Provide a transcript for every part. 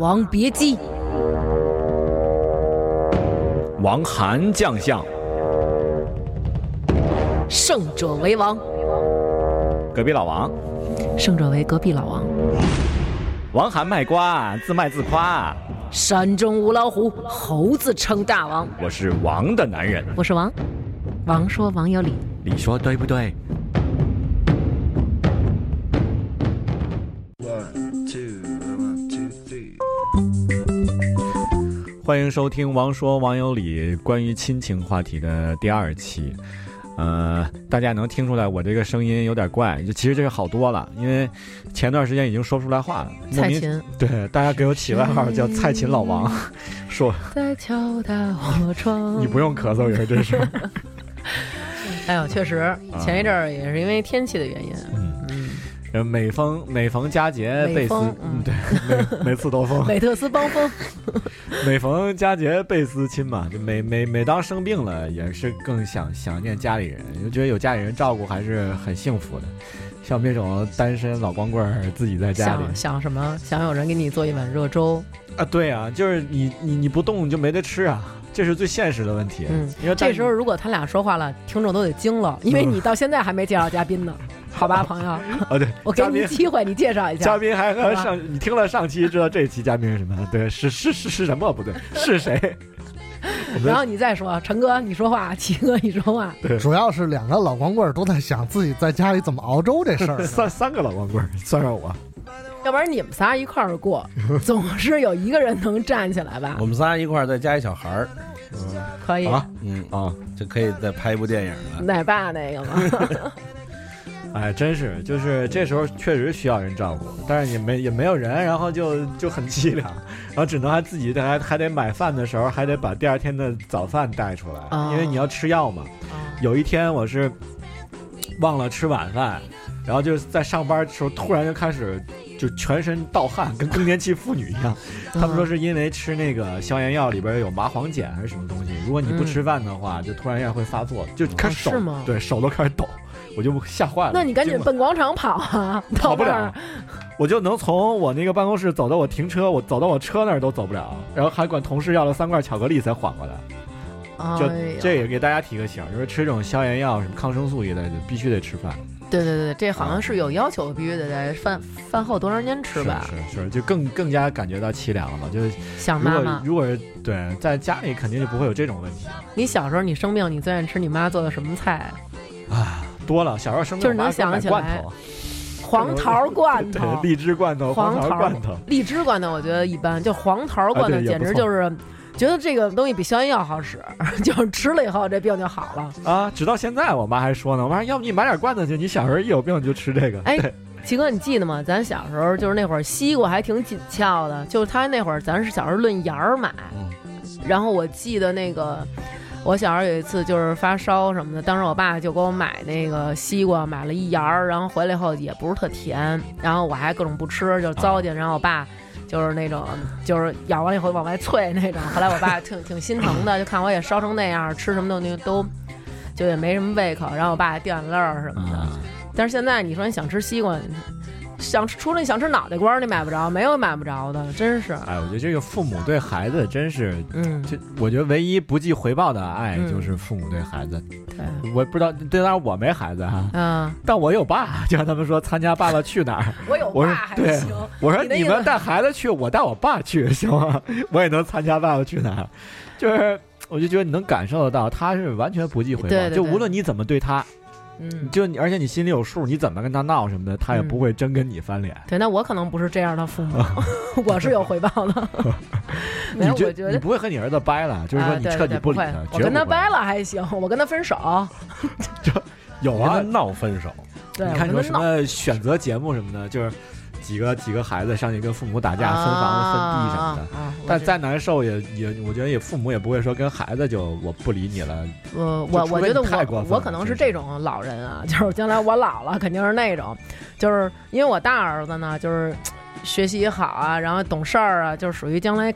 王别姬，王韩将相，胜者为王，隔壁老王，胜者为隔壁老王。王韩卖瓜，自卖自夸。山中无老虎，猴子称大王。我是王的男人，我是王。王说王有理，你说对不对？欢迎收听《王说王有理》关于亲情话题的第二期。呃，大家能听出来我这个声音有点怪，就其实这个好多了，因为前段时间已经说不出来话了。蔡琴，对，大家给我起外号叫蔡琴老王，说在敲打我窗。你不用咳嗽也是这事。哎呦，确实，前一阵儿也是因为天气的原因。每逢每逢佳节倍思，嗯，对，每每次都疯。美特斯邦风。每逢佳节倍思亲嘛，就每每每当生病了，也是更想想念家里人，就觉得有家里人照顾还是很幸福的。像这种单身老光棍儿，自己在家里想想什么？想有人给你做一碗热粥啊？对啊，就是你你你不动就没得吃啊，这是最现实的问题。嗯，因为这时候如果他俩说话了，听众都得惊了，因为你到现在还没介绍嘉宾呢。好吧，朋友。哦，对，我给你机会，你介绍一下。嘉宾还和上，你听了上期知道这期嘉宾是什么？对，是是是是什么？不对，是谁？然后你再说，陈哥你说话，齐哥你说话。对，主要是两个老光棍都在想自己在家里怎么熬粥这事儿。三三个老光棍，算上我。要不然你们仨一块儿过，总是有一个人能站起来吧？我们仨一块儿再加一小孩儿，嗯，可以。嗯啊，就可以再拍一部电影了。奶爸那个吗？哎，真是，就是这时候确实需要人照顾，但是也没也没有人，然后就就很凄凉，然后只能还自己还还得买饭的时候，还得把第二天的早饭带出来，因为你要吃药嘛。有一天我是忘了吃晚饭，然后就在上班的时候突然就开始就全身盗汗，跟更年期妇女一样。他们说是因为吃那个消炎药里边有麻黄碱还是什么东西，如果你不吃饭的话，就突然间会发作，就开始手对手都开始抖。我就吓坏了，那你赶紧奔广场跑啊！跑不了，我就能从我那个办公室走到我停车，我走到我车那儿都走不了，然后还管同事要了三块巧克力才缓过来。就这也给大家提个醒，就是吃这种消炎药、什么抗生素一类的，必须得吃饭。对对对，这好像是有要求，必须得在饭饭后多长时间吃吧？是是，就更更加感觉到凄凉了嘛。就想妈妈，如果是对在家里，肯定就不会有这种问题。你小时候你生病，你最爱吃你妈做的什么菜？啊。多了，小时候生病就是能想起来，黄桃罐头、荔枝罐头、黄桃罐头、荔枝罐头，我觉得一般。就黄桃罐头，简直就是觉得这个东西比消炎药好使，就是吃了以后这病就好了啊！直到现在，我妈还说呢，我妈说要不你买点罐头去，你小时候一有病就吃这个。哎，齐哥，你记得吗？咱小时候就是那会儿西瓜还挺紧俏的，就是他那会儿咱是小时候论芽儿买，然后我记得那个。我小时候有一次就是发烧什么的，当时我爸就给我买那个西瓜，买了一芽儿，然后回来以后也不是特甜，然后我还各种不吃，就糟践。然后我爸就是那种就是咬完以后往外啐那种。后来我爸 挺挺心疼的，就看我也烧成那样，吃什么东西都就也没什么胃口。然后我爸还掉眼泪儿什么的。但是现在你说你想吃西瓜。想吃，除了你想吃脑袋瓜，你买不着，没有买不着的，真是。哎，我觉得这个父母对孩子真是，嗯，这我觉得唯一不计回报的爱就是父母对孩子。对，我不知道，对当然我没孩子哈，嗯，但我有爸，就像他们说参加《爸爸去哪儿 》，我有爸还行。我说你们带孩子去，我带我爸去行吗？我也能参加《爸爸去哪儿》，就是我就觉得你能感受得到，他是完全不计回报，就无论你怎么对他。嗯，就你，而且你心里有数，你怎么跟他闹什么的，他也不会真跟你翻脸。对，那我可能不是这样的父母，我是有回报的。没有，我觉得你不会和你儿子掰了，就是说你彻底不理他。我跟他掰了还行，我跟他分手。就有啊，闹分手。对，你看说什么选择节目什么的，就是。几个几个孩子上去跟父母打架分房子分地什么的，但再难受也也，我觉得也父母也不会说跟孩子就我不理你了。呃，我我觉得我我可能是这种老人啊，就是将来我老了肯定是那种，就是因为我大儿子呢，就是 学习好啊，然后懂事儿啊，就是属于将来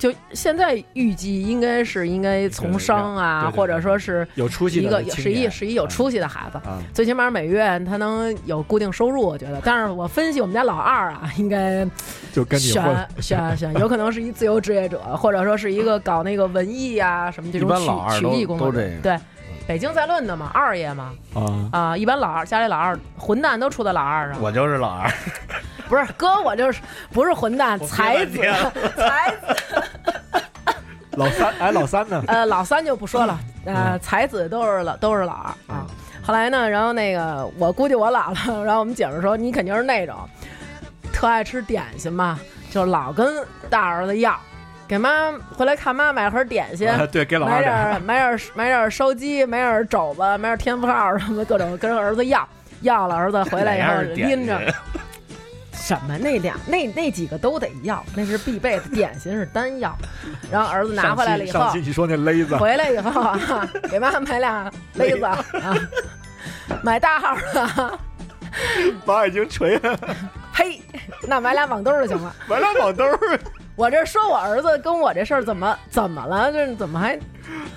就现在预计应该是应该从商啊，对对对或者说是有出息一个有是一是一有出息的孩子，啊，最起码每月他能有固定收入，我觉得。但是我分析我们家老二啊，应该就跟你选选选，有可能是一自由职业者，或者说是一个搞那个文艺啊什么这种 曲曲艺工作对，北京在论的嘛，二爷嘛，啊，啊、一般老二家里老二混蛋都出在老二上。我就是老二，不是哥，我就是不是混蛋，我才子才子，老三哎，老三呢？呃，老三就不说了，呃，才子都是老都是老二啊。后来呢，然后那个我估计我姥姥，然后我们姐们说你肯定是那种特爱吃点心嘛，就老跟大儿子要，给妈回来看妈买盒点心。啊对，给老买点买点儿买点儿烧鸡，买点肘子，买点儿天妇号什么各种跟儿子要，要了儿子回来以后拎着，什么那俩那那几个都得要，那是必备的点心是单要，然后儿子拿回来了以后上，期你说那勒子，回来以后啊，给妈买俩勒子啊，买大号的，妈已经锤了，嘿，那买俩网兜就行了。买俩网兜儿我这说我儿子跟我这事儿怎么怎么了？这怎么还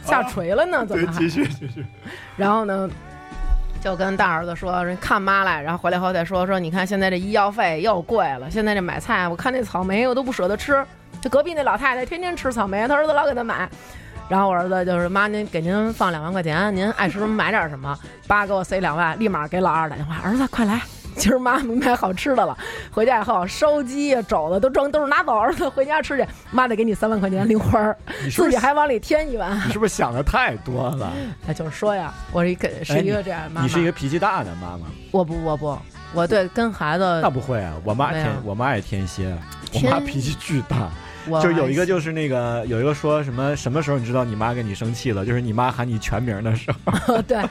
下垂了呢？怎么，还？继续继续，然后呢，就跟大儿子说，人看妈来，然后回来后再说说，你看现在这医药费又贵了，现在这买菜，我看那草莓我都不舍得吃，这隔壁那老太太天天吃草莓，她儿子老给她买。然后我儿子就是妈，您给您放两万块钱，您爱吃什么买点什么。爸给我塞两万，立马给老二打电话，儿子快来，今儿妈没买好吃的了。回家以后烧鸡呀、肘子都装兜儿拿走，儿子回家吃去。妈得给你三万块钱零花儿，自你是不是己还往里添一万。你是不是想的太多了？哎，就是说呀，我是一个是一个这样的妈妈。你是一个脾气大的妈妈，我不我不，我对跟孩子那不会啊，我妈天我妈也天蝎，我妈脾气巨大，就有一个就是那个有一个说什么什么时候你知道你妈跟你生气了，就是你妈喊你全名的时候 对，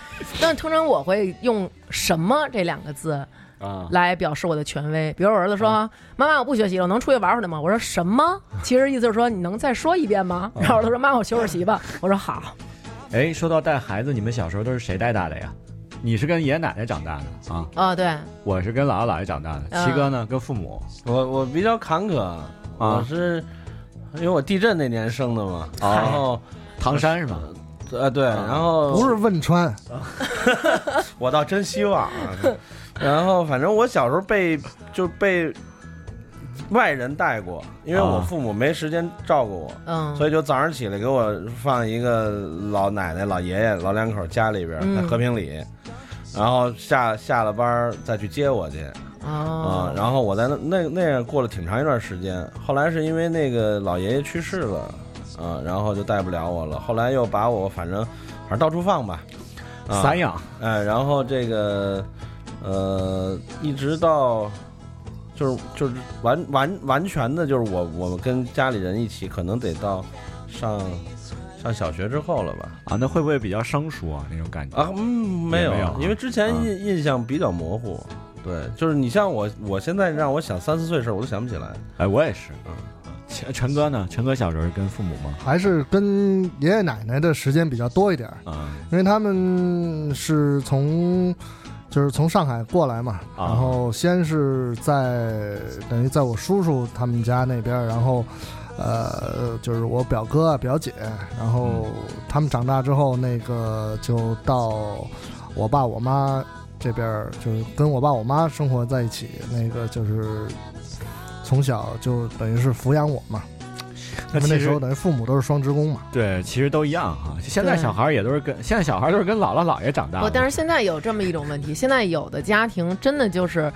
但通常我会用“什么”这两个字啊。来表示我的权威。比如我儿子说：“嗯妈妈，我不学习了，我能出去玩会儿去吗？”我说：“什么？”其实意思是说你能再说一遍吗？然后他说：“妈，我休会儿习吧。”我说：“好。哎，说到带孩子，你们小时候都是谁带大的呀？你是跟爷爷奶奶长大的啊？”哦，对，我是跟姥姥姥爷长大的。嗯七哥呢，跟父母我我比较坎坷，我是因为我地震那年生的嘛，哦然后唐山是吗？呃对，然后不是汶川，我倒真希望啊。然后反正我小时候被就被外人带过，因为我啊父母没时间照顾我，嗯，所以就早上起来给我放一个老奶奶、老爷爷、老两口家里边嗯。在和平里，然后下下了班再去接我去。啊、哦，然后我在那那那样过了挺长一段时间，后来是因为那个老爷爷去世了，啊、然后就带不了我了，后来又把我反正反正到处放吧，啊。散养。哎，然后这个呃，一直到就是就是完完完全的，就是我我们跟家里人一起，可能得到上上小学之后了吧？啊，那会不会比较生疏啊？那种感觉啊，嗯，没有，没有啊因为之前印、印象比较模糊。对，就是你像我，我现在让我想三四岁的事儿，我都想不起来。哎，我也是。嗯陈陈哥呢？陈哥小时候跟父母吗？还是跟爷爷奶奶的时间比较多一点儿，啊因为他们是从就是从上海过来嘛，啊然后先是在等于在我叔叔他们家那边，然后呃就是我表哥啊表姐，然后他们长大之后，那个就到我爸我妈这边，就是跟我爸我妈生活在一起，那个就是从小就等于是抚养我嘛。那其实那时候等于父母都是双职工嘛，对，其实都一样哈。现在小孩儿也都是跟现在小孩儿都是跟姥姥姥爷长大不，的。但是现在有这么一种问题，现在有的家庭真的就是。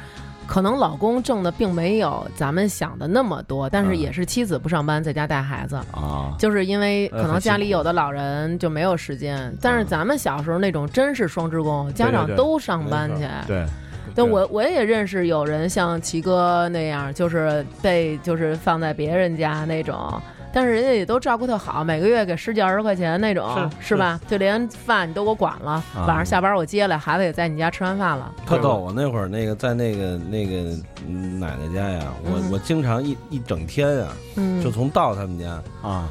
可能老公挣的并没有咱们想的那么多，但是嗯也是妻子不上班，在家带孩子，啊，就是因为呃可能家里有的老人就没有时间。但是咱们小时候那种真是双职工，家长都上班去。对。对我我也认识有人像齐哥那样，就是被就是放在别人家那种，但是人家也都照顾特好，每个月给十几二十块钱那种，是吧？就连饭你都给我管了，啊晚上下班我接来，孩子也在你家吃完饭了。特逗，我那会儿那个在那个那个嗯奶奶家呀，我、嗯我经常一一整天呀，嗯，就从到他们家，啊，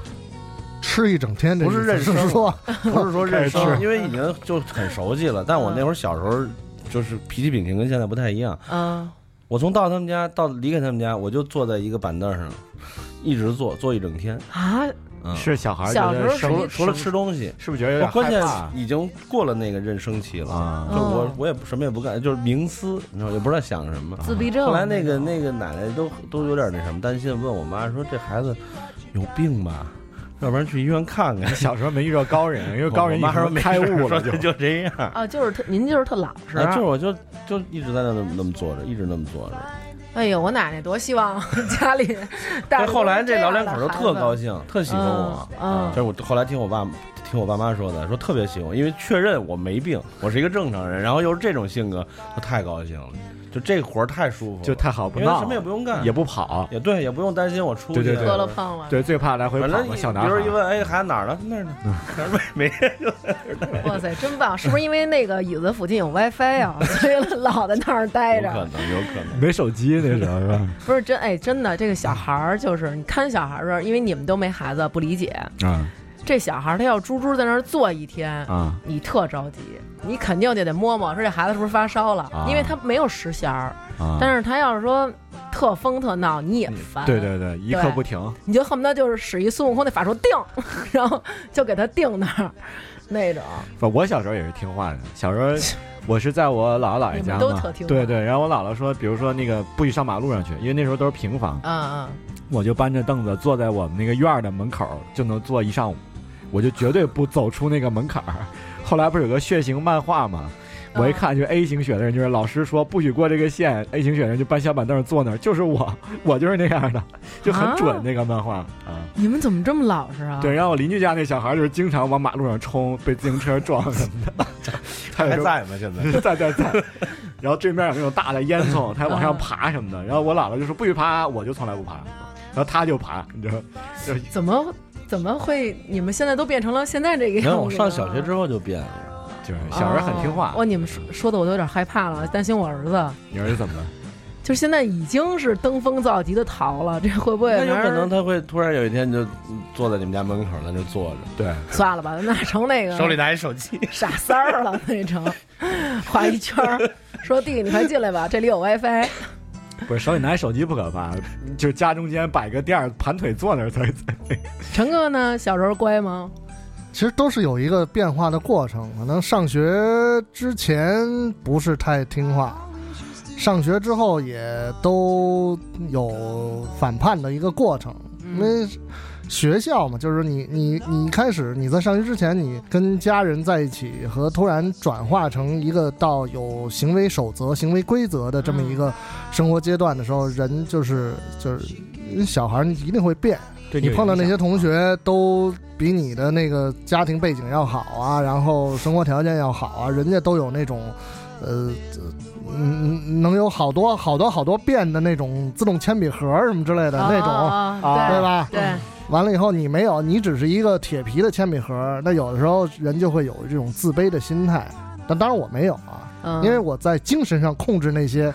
吃一整天这不是认生是说不是说认生，因为已经就很熟悉了。但我那会儿小时候就是脾气秉性跟现在不太一样。嗯我从到他们家到离开他们家，我就坐在一个板凳上，一直坐坐一整天。啊，嗯，是小孩儿小时候除了除了吃东西，是不是觉得有点关键害怕已经过了那个妊娠期了。啊就我哦我也不什么也不干，就是冥思，你知道也不知道想什么。自闭症。后来那个那个奶奶都都有点那什么担心，问我妈说这孩子有病吧，要不然去医院看看。小时候没遇到高人，因为高人已我妈说没开悟了，就 就这样。啊，就是特您就是特老实。啊，就是我就就一直在那那么那么坐着，一直那么坐着。哎呦，我奶奶多希望 家里带着但后来这老两口都特高兴，特喜欢我。嗯嗯就是我后来听我爸听我爸妈说的，说特别喜欢我，因为确认我没病，我是一个正常人，然后又是这种性格，我太高兴了。就这活儿太舒服了，就太好不闹因为什么也不用干，也不跑，也对，也不用担心我出去。喝了胖了。对，最怕来回跑个小男孩儿。比如一问，哎，孩子哪儿呢？那儿呢？没没哇塞，真棒！是不是因为那个椅子附近有 WiFi 啊，所以老在那儿待着？有可能，有可能。没手机那时候是吧？不是真哎，真的，这个小孩儿就是你看小孩儿的时候，因为你们都没孩子，不理解。啊这小孩儿他要猪猪在那儿坐一天，啊你特着急，你肯定就得摸摸，说这孩子是不是发烧了？啊因为他没有时弦儿。啊！但是他要是说特疯特闹，你也烦。对对对，一刻不停。你就恨不得就是使一孙悟空那法术定，然后就给他定那儿，那种。不，我小时候也是听话的。小时候我是在我姥姥姥爷家嘛特听话对对。然后我姥姥说，比如说那个不许上马路上去，因为那时候都是平房，嗯嗯，我就搬着凳子坐在我们那个院儿的门口，就能坐一上午，我就绝对不走出那个门槛儿。后来不是有个血型漫画吗？我一看，就 A 型血的人，就是老师说不许过这个线，A 型血的人就搬小板凳坐那儿，就是我，我就是那样的，就很准啊那个漫画啊。你们怎么这么老实啊？对，然后我邻居家那小孩就是经常往马路上冲，被自行车撞什么的。他还在吗？现在？在在在。然后对面有那种大的烟囱，他往上爬什么的。然后我姥姥就说不许爬，我就从来不爬。然后他就爬，你知道，就怎么怎么会？你们现在都变成了现在这个样子？没有，我上小学之后就变了。就是小时候很听话。哇，你们说说的我都有点害怕了，担心我儿子。你儿子怎么了？就是现在已经是登峰造极的逃了，这会不会那有可能他会突然有一天就嗯坐在你们家门口，那就坐着，对，算了吧，那成那个手里拿一手机。傻三儿了那成，画一圈儿，说弟你快进来吧，这里有 WiFi。不是手里拿手机不可怕，就是家中间摆个垫儿，盘腿坐那儿才才。陈哥呢？小时候乖吗？其实都是有一个变化的过程。可能上学之前不是太听话，上学之后也都有反叛的一个过程。因为学校嘛，就是你你你一开始你在上学之前，你跟家人在一起，和突然转化成一个到有行为守则、行为规则的这么一个生活阶段的时候，人就是就是小孩儿，你一定会变。对你碰到那些同学都比你的那个家庭背景要好啊，然后生活条件要好啊，人家都有那种，呃，嗯，能有好多好多好多变的那种自动铅笔盒什么之类的那种，对吧？对，完了以后你没有，你只是一个铁皮的铅笔盒，那有的时候人就会有这种自卑的心态。但当然我没有啊，嗯，因为我在精神上控制那些，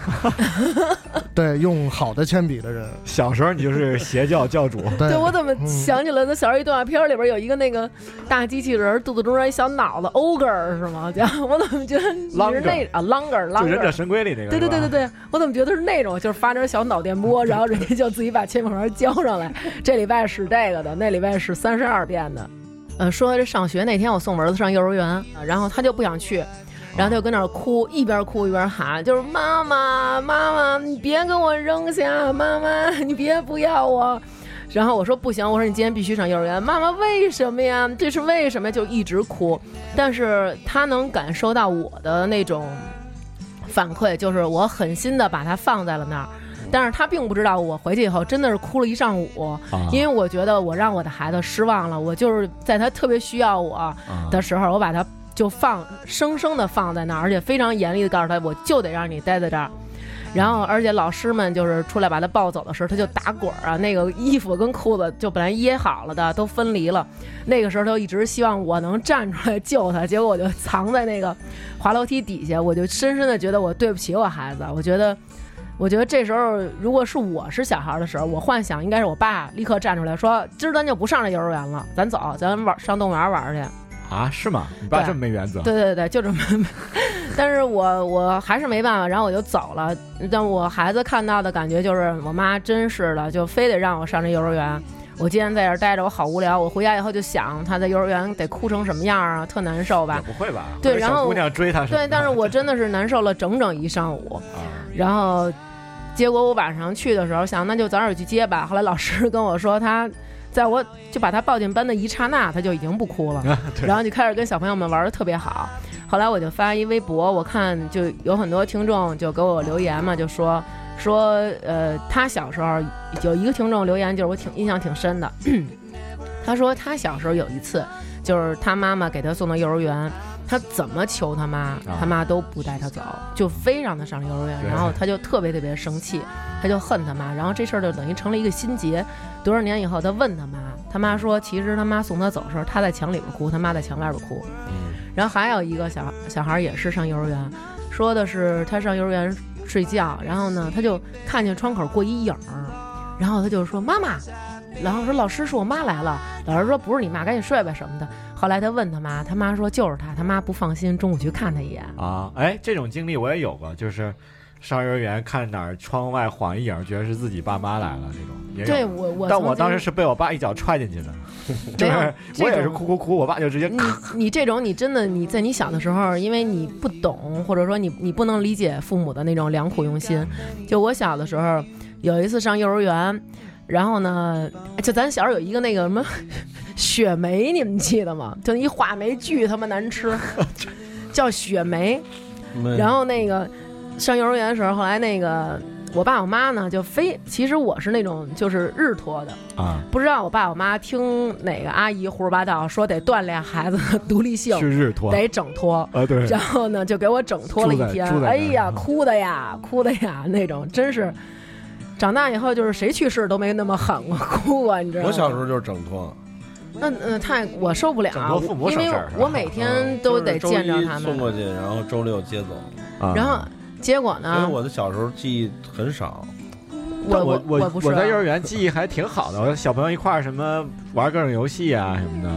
对用好的铅笔的人。小时候你就是邪教教主，对对我怎么嗯想起了那小时候一动画片里边有一个那个大机器人，肚子中间一小脑子，ogre 是吗？叫 我怎么觉得你是那 Longer 那啊 longer 就忍者 longer。神龟里那个。对对对对对，我怎么觉得是那种，就是发点小脑电波，然后人家就自己把铅笔盒交上来。这礼拜使这个的，那礼拜使三十二变的。呃，说这上学那天，我送我儿子上幼儿园，啊然后他就不想去，然后他就跟那儿哭，一边哭一边喊，就是妈妈妈妈，你别给我扔下，妈妈你别不要我。然后我说不行，我说你今天必须上幼儿园。妈妈为什么呀？这是为什么？就一直哭，但是他能感受到我的那种反馈，就是我狠心的把他放在了那儿。但是他并不知道，我回去以后真的是哭了一上午，啊因为我觉得我让我的孩子失望了。我就是在他特别需要我啊的时候，我把他就放生生的放在那儿，而且非常严厉的告诉他，我就得让你待在这儿。然后，而且老师们就是出来把他抱走的时候，他就打滚儿啊，那个衣服跟裤子就本来掖好了的都分离了。那个时候他就一直希望我能站出来救他，结果我就藏在那个滑楼梯底下，我就深深的觉得我对不起我孩子。我觉得，我觉得这时候如果是我是小孩的时候，我幻想应该是我爸立刻站出来说：“今儿咱就不上这幼儿园了，咱走，咱玩上动物园玩去。”啊，是吗？你爸这么没原则？对对对，就这么 但是我我还是没办法，然后我就走了。但我孩子看到的感觉就是，我妈真是的，就非得让我上这幼儿园。我今天在这儿待着，我好无聊。我回家以后就想，她在幼儿园得哭成什么样啊，特难受吧？不会吧？对然后姑娘追他对，但是我真的是难受了整整一上午。啊，然后，结果我晚上去的时候想，那就早点去接吧。后来老师跟我说，他在我就把他抱进班的一刹那，他就已经不哭了，然后就开始跟小朋友们玩的特别好。后来我就发一微博，我看就有很多听众就给我留言嘛，就说说呃，他小时候有一个听众留言，就是我挺印象挺深的。他说他小时候有一次，就是他妈妈给他送到幼儿园，他怎么求他妈，他妈都不带他走，就非让他上幼儿园，然后他就特别特别生气，他就恨他妈，然后这事儿就等于成了一个心结。多少年以后，他问他妈，他妈说，其实他妈送他走的时候，他在墙里边哭，他妈在墙外边哭。嗯然后还有一个小小孩儿也是上幼儿园，说的是他上幼儿园睡觉，然后呢，他就看见窗口过一影儿，然后他就说妈妈，然后说老师是我妈来了，老师说不是你妈，赶紧睡吧什么的。后来他问他妈，他妈说就是他，他妈不放心，中午去看他一眼。啊，哎，这种经历我也有过，就是上幼儿园看哪儿窗外晃一影，觉得是自己爸妈来了，这种也有。对我我，但我当时是被我爸一脚踹进去的，就是我也是哭哭哭，我爸就直接你你这种你真的你在你小的时候，因为你不懂，或者说你你不能理解父母的那种良苦用心。就我小的时候，有一次上幼儿园，然后呢，就咱小时候有一个那个什么雪梅，你们记得吗？就一话梅巨他妈难吃，叫雪梅。然后那个上幼儿园的时候，后来那个我爸我妈呢就非，其实我是那种就是日托的。啊，不知道我爸我妈听哪个阿姨胡说八道说得锻炼孩子的独立性去，日托得整托。啊，对，然后呢，就给我整托了一天哎呀，哭的呀，哭的呀，那种真是。长大以后，就是谁去世都没那么狠过，哭过，你知道吗？我小时候就是整托，那嗯、太我受不了父母因为我每天都得见着他们，送过去，然后周六接走。啊然后结果呢因为，我的小时候记忆很少，我我我不是在幼儿园记忆还挺好的，我小朋友一块儿什么玩各种游戏啊什么的，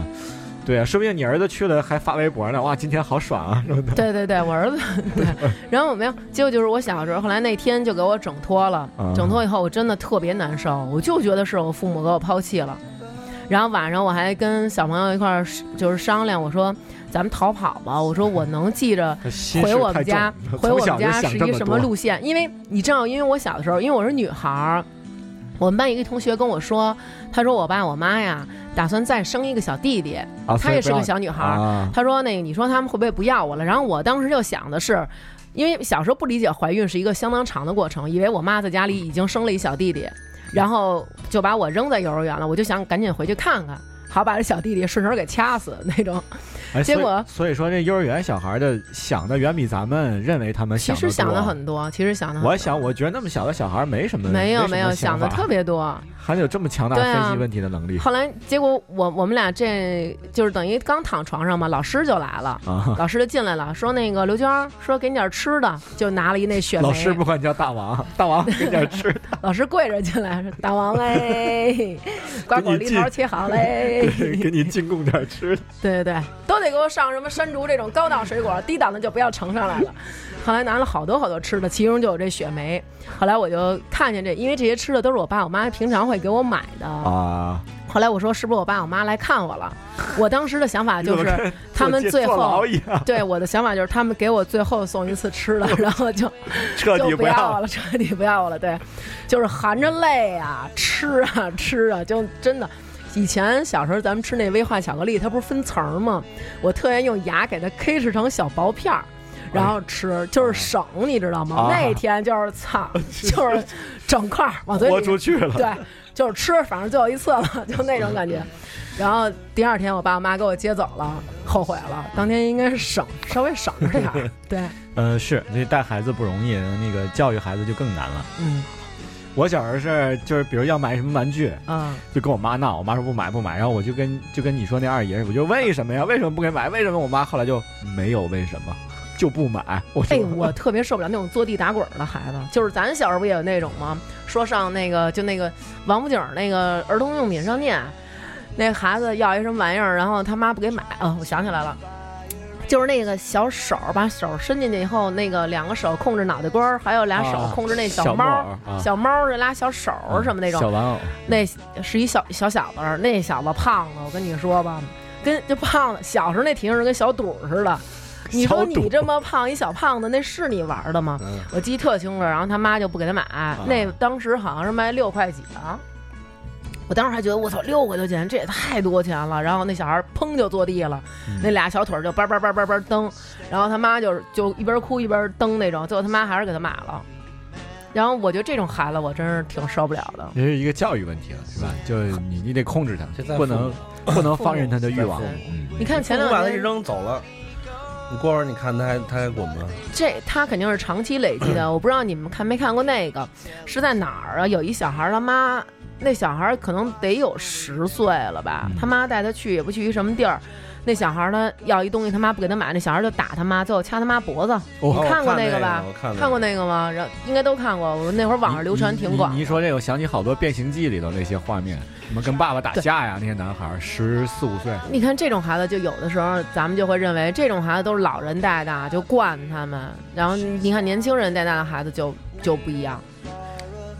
对啊，说不定你儿子去了还发微博呢，哇，今天好爽啊什么的。对对对，我儿子 对，然后我没有，结果就是我小时候，后来那天就给我整脱了，啊整脱以后我真的特别难受，我就觉得是我父母给我抛弃了。然后晚上我还跟小朋友一块儿就是商量，我说咱们逃跑吧，我说我能记着 回我们家，回我们家是一个什么路线？因为你知道，因为我小的时候，因为我是女孩儿，我们班一个同学跟我说，他说我爸我妈呀打算再生一个小弟弟，啊，她也是个小女孩儿，啊，他说那个你说他们会不会不要我了？然后我当时就想的是。因为小时候不理解怀孕是一个相当长的过程，以为我妈在家里已经生了一小弟弟，然后就把我扔在幼儿园了。我就想赶紧回去看看，好把这小弟弟顺手给掐死那种。哎结果所以说这幼儿园小孩的想的远比咱们认为他们想的其实想的的很多，其实想的很多我想，我觉得那么小的小孩没什么，没有没有想的特，别多。还有这么强大对啊分析问题的能力后来结果我我们俩这就是等于刚躺床上嘛，老师就来了。啊！老师就进来了，说那个刘娟说给你点吃的，就拿了一那雪梅。老师不管你叫大王，大王给点吃的，老师跪着进来，说大王哎，瓜果梨桃切好嘞。给给你进贡点吃的。对对对，都得给我上什么山竹这种高档水果，低档的就不要盛上来了。后来拿了好多好多吃的，其中就有这雪梅。后来我就看见这，因为这些吃的都是我爸我妈平常会给我买的。啊，后来我说是不是我爸我妈来看我了？我当时的想法就是他们最后对我的想法就是他们给我最后送一次吃的，然后就彻底不要要我了，彻底不要我了。对，就是含着泪啊，吃啊吃啊，就真的。以前小时候咱们吃那威化巧克力，它不是分层儿吗？我特意用牙给它 K 制成小薄片儿，然后吃，就是省，你知道吗？啊那天就是操，就是整块儿往嘴豁里出去了。对，就是吃，反正最后一次了，就那种感觉。然后第二天我爸我妈给我接走了，后悔了。当天应该是省，稍微省着点儿。对，嗯，是那带孩子不容易，那个教育孩子就更难了。嗯我小时候是就是比如要买什么玩具，嗯，就跟我妈闹，我妈说不买不买，然后我就跟就跟你说那二爷，我就为什么呀？为什么不给买？为什么？我妈后来就没有为什么，就不买。我就哎，我特别受不了那种坐地打滚儿的孩子，就是咱小时候不也有那种吗？说上那个就那个王府井儿那个儿童用品商店，那孩子要一什么玩意儿，然后他妈不给买啊、我想起来了。就是那个小手儿把手伸进去以后，那个两个手控制脑袋瓜儿，还有俩手啊控制那小猫小猫儿这俩小手儿什么那种，小玩偶，那是一小小小子儿，那小子胖子，我跟你说吧，跟就胖子，小时候那体型是跟小肚儿似的。你说你这么胖一小胖子，那是你玩儿的吗？嗯，我记得特清楚，然后他妈就不给他买，那当时好像是卖六块几啊。我当时还觉得我操六块多钱，这也太多钱了。然后那小孩儿砰就坐地了，嗯那俩小腿儿就叭叭叭叭叭蹬，然后他妈就是就一边哭一边蹬那种，最后他妈还是给他买了。然后我觉得这种孩子我真是挺受不了的。这是一个教育问题了，是吧？就是你你得控制他不能不能放任他的欲望。嗯，你看前两我把他一扔走了，你过会儿你看他还他还滚吗？这他肯定是长期累积的。我不知道你们看没看过那个是在哪儿啊？有一小孩他妈，那小孩儿可能得有十岁了吧，嗯他妈带他去也不去一什么地儿。那小孩儿呢要一东西，他妈不给他买，那小孩儿就打他妈，最后掐他妈脖子。哦你看过那那个吧我看看过那个吗？然后应该都看过。我那会儿网上流传挺广你。你一说这个，我想起好多《变形记》里头那些画面，什么跟爸爸打架呀，那些男孩儿十四五岁，你看这种孩子，就有的时候咱们就会认为这种孩子都是老人带大，就惯他们。然后你看年轻人带大的孩子就就不一样。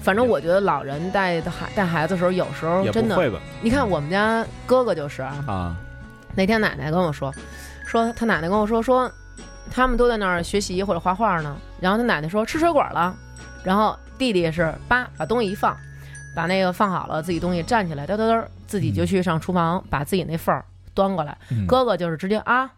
反正我觉得老人带的孩带孩子的时候，有时候真的？你看我们家哥哥就是啊，啊，那天奶奶跟我说，说他奶奶跟我说说，他们都在那儿学习或者画画呢。然后他奶奶说吃水果了，然后弟弟是叭把东西一放，把那个放好了，自己东西站起来，嘚嘚嘚，自己就去上厨房把自己那份儿端过来。嗯哥哥就是直接啊，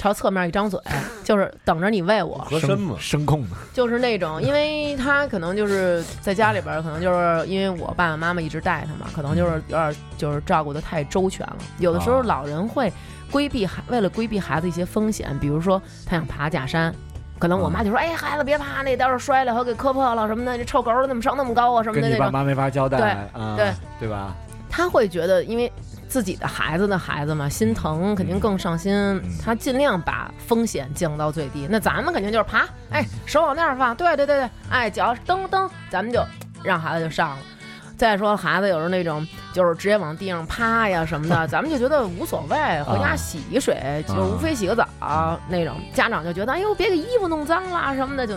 朝侧面一张嘴，就是等着你喂我，合身嘛，声控的，就是那种，因为他可能就是在家里边儿，可能就是因为我爸爸妈妈一直带他嘛，可能就是有点儿就是照顾的太周全了。有的时候哦老人会规避孩，为了规避孩子一些风险，比如说他想爬假山。可能我妈就说：“哎，孩子别爬，那到时候摔了和给磕破了什么的，这臭狗儿怎么上那么高啊什么的那种。你爸妈没法交代，对啊对对吧？”他会觉得，因为自己的孩子的孩子嘛，心疼肯定更上心，他尽量把风险降到最低。那咱们肯定就是爬，哎，手往那儿放，对对对对，哎，脚蹬蹬，咱们就让孩子就上了。再说孩子有时候那种就是直接往地上趴呀什么的，咱们就觉得无所谓，回家洗一水，就无非洗个澡、那种。家长就觉得，哎呦，别给衣服弄脏了什么的，就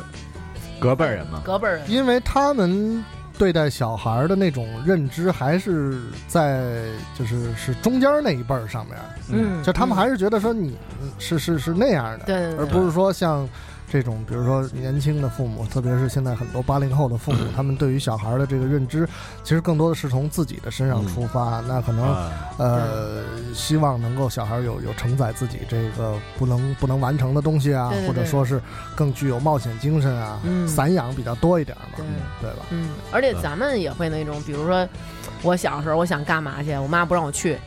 隔辈儿人嘛，隔辈儿人。因为他们对待小孩儿的那种认知还是在就是是中间那一辈儿上面，嗯，就他们嗯还是觉得说你是是是那样的，对，而不是说像这种，比如说年轻的父母，特别是现在很多八零后的父母，他们对于小孩的这个认知，其实更多的是从自己的身上出发。那可能啊呃，希望能够小孩有有承载自己这个不能不能完成的东西啊，对对对或者说是更具有冒险精神啊，嗯散养比较多一点嘛，对对吧？嗯，而且咱们也会那种，比如说我小时候我想干嘛去，我妈不让我去，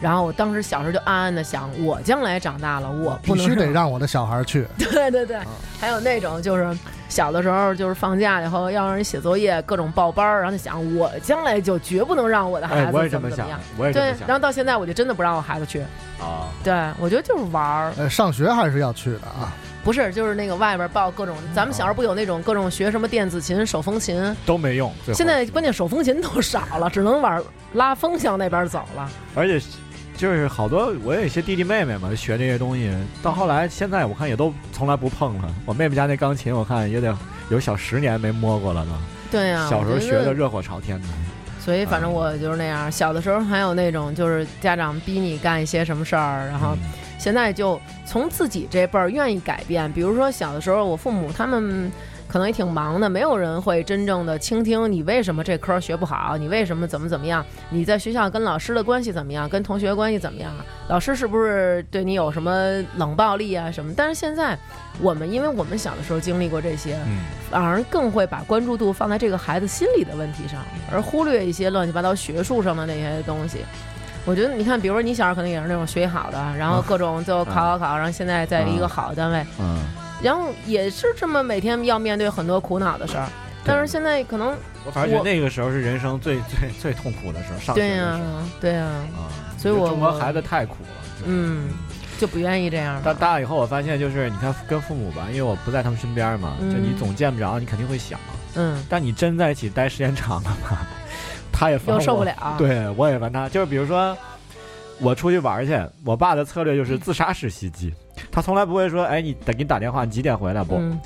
然后我当时小时候就暗暗的想，我将来长大了，我不必须得让让我的小孩去，对对对，还有那种就是小的时候就是放假以后要让人写作业，各种报班儿，然后就想我将来就绝不能让我的孩子怎么怎么样。，我也这么，对然后到现在我就真的不让我孩子去，啊。对我觉得就是玩儿，呃，上学还是要去的啊。不是就是那个外边报各种，咱们小时候不有那种各种学什么电子琴、手风琴，都没用。现在关键手风琴都少了，只能往拉风向那边走了。而且就是好多，我有一些弟弟妹妹嘛，学这些东西，到后来现在我看也都从来不碰了。我妹妹家那钢琴，我看也得有小十年没摸过了都。对呀、小时候学的热火朝天的，所以反正我就是那样。小的时候还有那种就是家长逼你干一些什么事儿，然后嗯现在就从自己这辈儿愿意改变。比如说小的时候，我父母他们可能也挺忙的，没有人会真正的倾听你为什么这科学不好，你为什么怎么怎么样，你在学校跟老师的关系怎么样，跟同学关系怎么样，老师是不是对你有什么冷暴力啊什么？但是现在我们因为我们小的时候经历过这些，嗯，反而更会把关注度放在这个孩子心理的问题上，而忽略一些乱七八糟学术上的那些东西。我觉得你看，比如说你小时候可能也是那种学习好的，然后各种最后考考考，然后现在在一个好的单位，嗯，然后也是这么每天要面对很多苦恼的事儿。但是现在可能我反正觉得那个时候是人生最最最痛苦的时候，上学对呀、的时候对呀、啊，所以我中国孩子太苦了。嗯，就不愿意这样了。大大了以后，我发现就是你看跟父母吧，因为我不在他们身边嘛，嗯就你总见不着，你肯定会想。嗯，但你真在一起待时间长了吧，他也烦我又受不了。，对我也烦他。就是比如说，我出去玩去，我爸的策略就是自杀式袭击，他从来不会说，哎，你得给你打电话，你几点回来？不，嗯，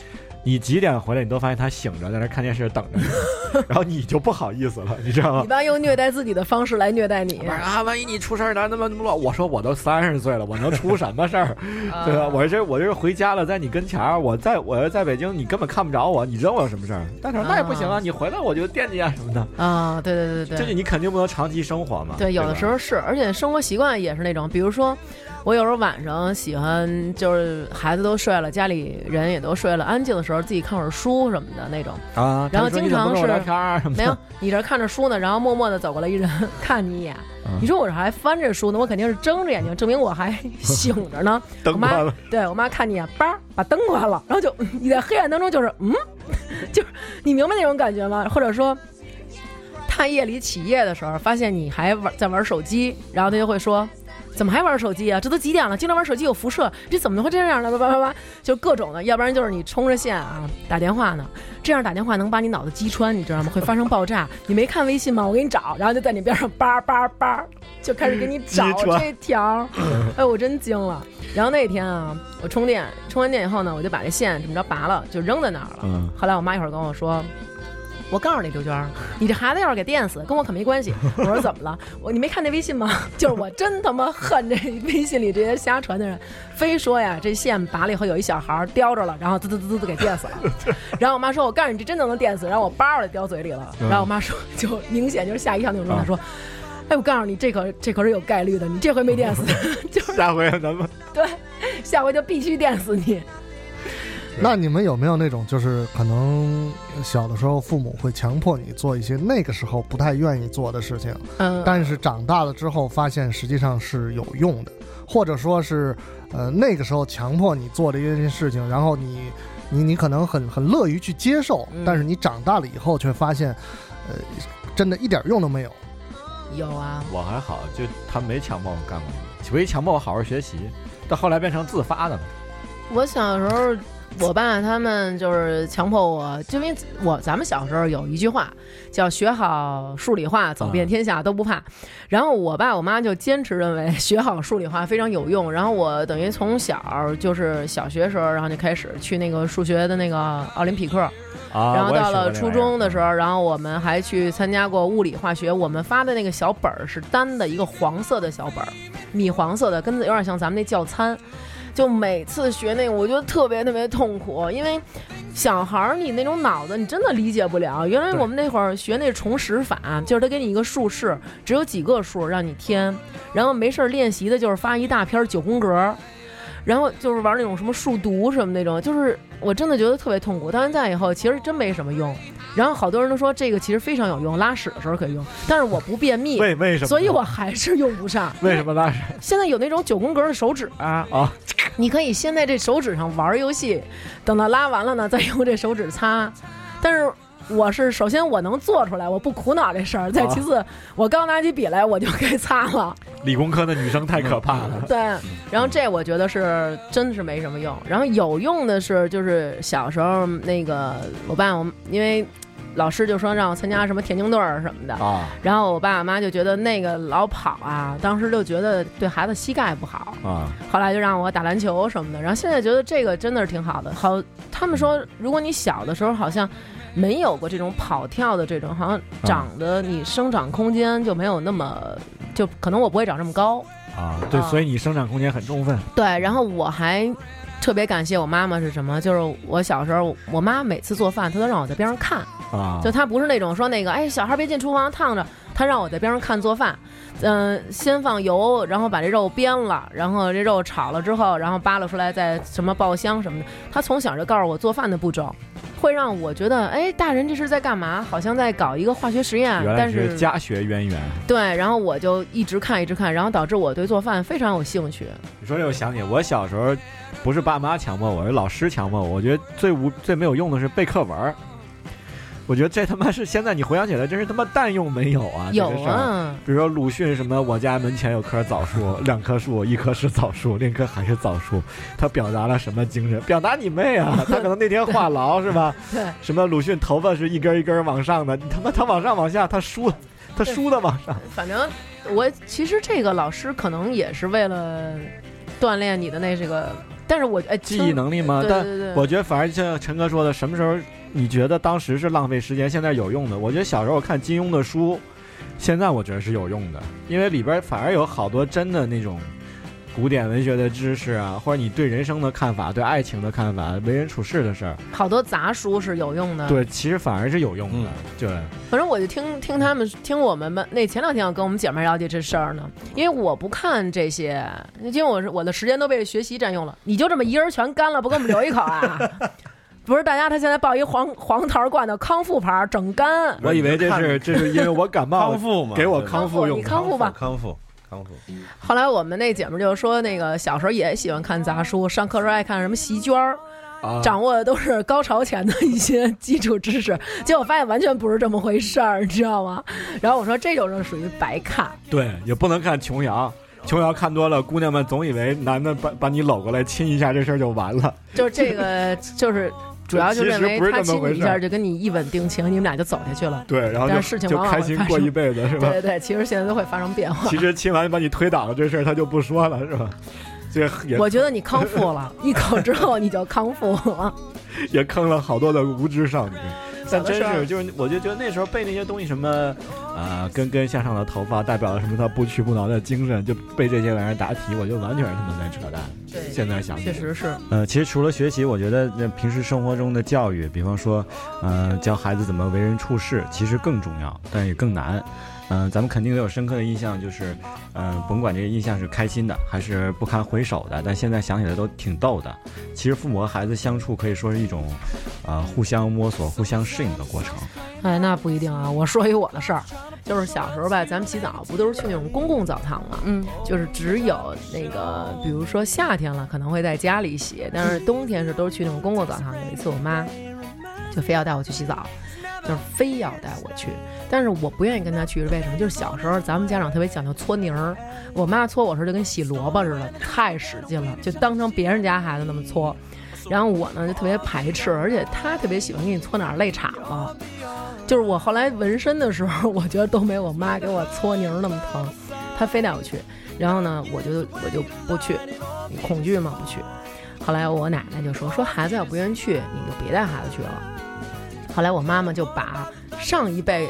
你几点回来，你都发现他醒着，在那看电视等着你，然后你就不好意思了，你知道吗你？爸用虐待自己的方式来虐待你啊，万一你出事儿呢？那么那么乱，我说我都三十岁了，我能出什么事儿？对吧？啊我这我这是回家了，在你跟前儿，我在我要在北京，你根本看不着我，你知道我有什么事儿？但是那也不行啊，啊你回来我就惦记啊什么的，啊，对对对对对，这就你肯定不能长期生活嘛。对，有的时候是，而且生活习惯也是那种，比如说，我有时候晚上喜欢就是孩子都睡了，家里人也都睡了，安静的时候自己看会儿书什么的那种。啊，然后经常是没有，你这看着书呢，然后默默的走过来一人看你一眼，嗯你说我这还翻着书呢，我肯定是睁着眼睛，证明我还 醒着呢。灯我妈关了，对我妈看你一眼，叭把灯关了，然后就你在黑暗当中就是嗯，就是你明白那种感觉吗？或者说。他夜里起夜的时候，发现你还玩在玩手机，然后他就会说：“怎么还玩手机啊？这都几点了？经常玩手机有辐射，这怎么会这样呢？”叭叭叭叭，就各种的，要不然就是你充着线啊打电话呢，这样打电话能把你脑子击穿，你知道吗？会发生爆炸。你没看微信吗？我给你找，然后就在你边上叭叭叭，就开始给你找这条。哎，我真惊了。然后那天啊，我充电，充完电以后呢，我就把这线怎么着拔了，就扔在那儿了。嗯，后来我妈一会儿跟我说。我告诉你，刘娟儿，你这孩子要是给电死，跟我可没关系。我说怎么了？我你没看那微信吗？就是我真他妈恨这微信里这些瞎传的人，非说呀这线拔了以后有一小孩儿叼着了，然后滋滋滋滋给电死了。然后我妈说，我告诉你这真的能电死。然后我叭的叼嘴里了。嗯然后我妈说，就明显就是吓一跳那种状态，说，哎，我告诉你这可这可是有概率的，你这回没电死，就是下回咱们对，下回就必须电死你。那你们有没有那种，就是可能小的时候父母会强迫你做一些那个时候不太愿意做的事情，嗯，但是长大了之后发现实际上是有用的，或者说是，呃，那个时候强迫你做的一件事情，然后你你你可能很很乐于去接受嗯，但是你长大了以后却发现，呃，真的一点用都没有。有啊，我还好，就他没强迫我干过什么，唯一强迫我好好学习，到后来变成自发的了。我小时候，我爸他们就是强迫我，就因为我咱们小时候有一句话叫“学好数理化，走遍天下都不怕”。然后我爸我妈就坚持认为学好数理化非常有用。然后我等于从小就是小学时候，然后就开始去那个数学的那个奥林匹克。啊，然后到了初中的时候，然后我们还去参加过物理化学。我们发的那个小本儿是单的一个黄色的小本儿，米黄色的，跟有点像咱们那教参。就每次学那个，我觉得特别特别痛苦，因为小孩儿你那种脑子你真的理解不了。原来我们那会儿学那重拾法，就是他给你一个竖式，只有几个数让你添，然后没事儿练习的就是发一大篇九宫格。然后就是玩那种什么数独什么那种，就是我真的觉得特别痛苦。到现在以后，其实真没什么用。然后好多人都说这个其实非常有用，拉屎的时候可以用，但是我不便秘，为为什么？所以我还是用不上。为什么拉屎现在有那种九宫格的手指啊，啊？你可以先在这手指上玩游戏，等到拉完了呢，再用这手指擦。但是我是首先我能做出来，我不苦恼这事儿；再其次，我刚拿起笔来我就该擦了。理工科的女生太可怕了。对，然后这我觉得是真的是没什么用。然后有用的是，就是小时候那个我爸我因为老师就说让我参加什么田径队儿什么的，啊然后我爸我妈就觉得那个老跑啊，当时就觉得对孩子膝盖不好，啊！后来就让我打篮球什么的。然后现在觉得这个真的是挺好的。好，他们说如果你小的时候好像。没有过这种跑跳的这种，好像长得你生长空间就没有那么，就可能我不会长这么高。啊，对，啊所以你生长空间很充分对，然后我还特别感谢我妈妈是什么？就是我小时候，我妈每次做饭，她都让我在边上看，啊。就她不是那种说那个，哎，小孩别进厨房烫着，她让我在边上看做饭。嗯、先放油，然后把这肉煸了，然后这肉炒了之后，然后扒拉出来，再什么爆香什么的。她从小就告诉我做饭的步骤，会让我觉得，哎，大人这是在干嘛？好像在搞一个化学实验，但是家学渊源。对，然后我就一直看，一直看，然后导致我对做饭非常有兴趣。你说这我想起我小时候，不是爸妈强迫我，是老师强迫我。我觉得最无最没有用的是背课文儿。我觉得这他妈是现在你回想起来，真是他妈蛋用没有啊！有啊，比如说鲁迅什么，我家门前有棵枣树，两棵树，一棵是枣树，另一棵还是枣树。他表达了什么精神？表达你妹啊！他可能那天话痨是吧？对。什么鲁迅头发是一根一根往上的，你他妈他往上往下，他梳他梳的往上。反正我其实这个老师可能也是为了锻炼你的那这个但是我哎，记忆能力吗？但对对对，我觉得反而像陈哥说的，什么时候你觉得当时是浪费时间，现在有用的？我觉得小时候看金庸的书，现在我觉得是有用的，因为里边反而有好多真的那种古典文学的知识啊，或者你对人生的看法、对爱情的看法、为人处事的事儿，好多杂书是有用的。，对，其实反而是有用的。对，反正我就听听他们听我们们那前两天我跟我们姐妹儿了解这事儿呢，因为我不看这些，因为我是我的时间都被学习占用了。你就这么一人全干了，不给我们留一口啊？不是，大家他现在抱一黄黄桃罐的康复牌儿整干。我以为这是这是因为我感冒 康复嘛，给我康复用的。你康复吧康复，康复。后来我们那姐们儿就说，那个小时候也喜欢看杂书，上课时候爱看什么席绢儿，啊掌握的都是高潮前的一些基础知识。结果发现完全不是这么回事儿，你知道吗？然后我说这种是属于白看。对，也不能看琼瑶。琼瑶看多了，姑娘们总以为男的把把你搂过来亲一下，这事儿就完了。就是这个，就是主要就认为他亲你一下就跟你一吻定情，你们俩就走下去了。对，然后就但是事情就往往开心过一辈子，是吧对？对对，其实现在都会发生变化其。实亲完把你推倒了这事儿，他就不说了，是吧？这也我觉得你康复了，一口之后你就康复了。也坑了好多的无知少女。但真是，就是我就觉得那时候背那些东西，什么，呃，根根向上的头发代表了什么？他不屈不挠的精神，就背这些玩意儿答题，我就完全是他妈在扯淡。对现在想，确实是，呃，其实除了学习，我觉得那平时生活中的教育，比方说，呃，教孩子怎么为人处事，其实更重要，但也更难。嗯、咱们肯定都有深刻的印象，就是，嗯、甭管这个印象是开心的还是不堪回首的，但现在想起来都挺逗的。其实父母和孩子相处可以说是一种，呃，互相摸索、互相适应的过程。哎，那不一定啊。我说一我的事儿，就是小时候吧，咱们洗澡不都是去那种公共澡堂吗？嗯，就是只有那个，比如说夏天了，可能会在家里洗，但是冬天是都是去那种公共澡堂。有一次我妈就非要带我去洗澡，就是非要带我去，但是我不愿意跟她去，是为什么？就是小时候咱们家长特别讲究搓泥儿，我妈搓我时候就跟洗萝卜似的，太使劲了，就当成别人家孩子那么搓。然后我呢就特别排斥，而且她特别喜欢给你搓哪儿肋叉子。就是我后来纹身的时候，我觉得都没我妈给我搓泥儿那么疼，她非带我去。然后呢，我就我就不去，恐惧嘛不去。后来我奶奶就说说孩子要不愿意去，你就别带孩子去了。后来我妈妈就把上一辈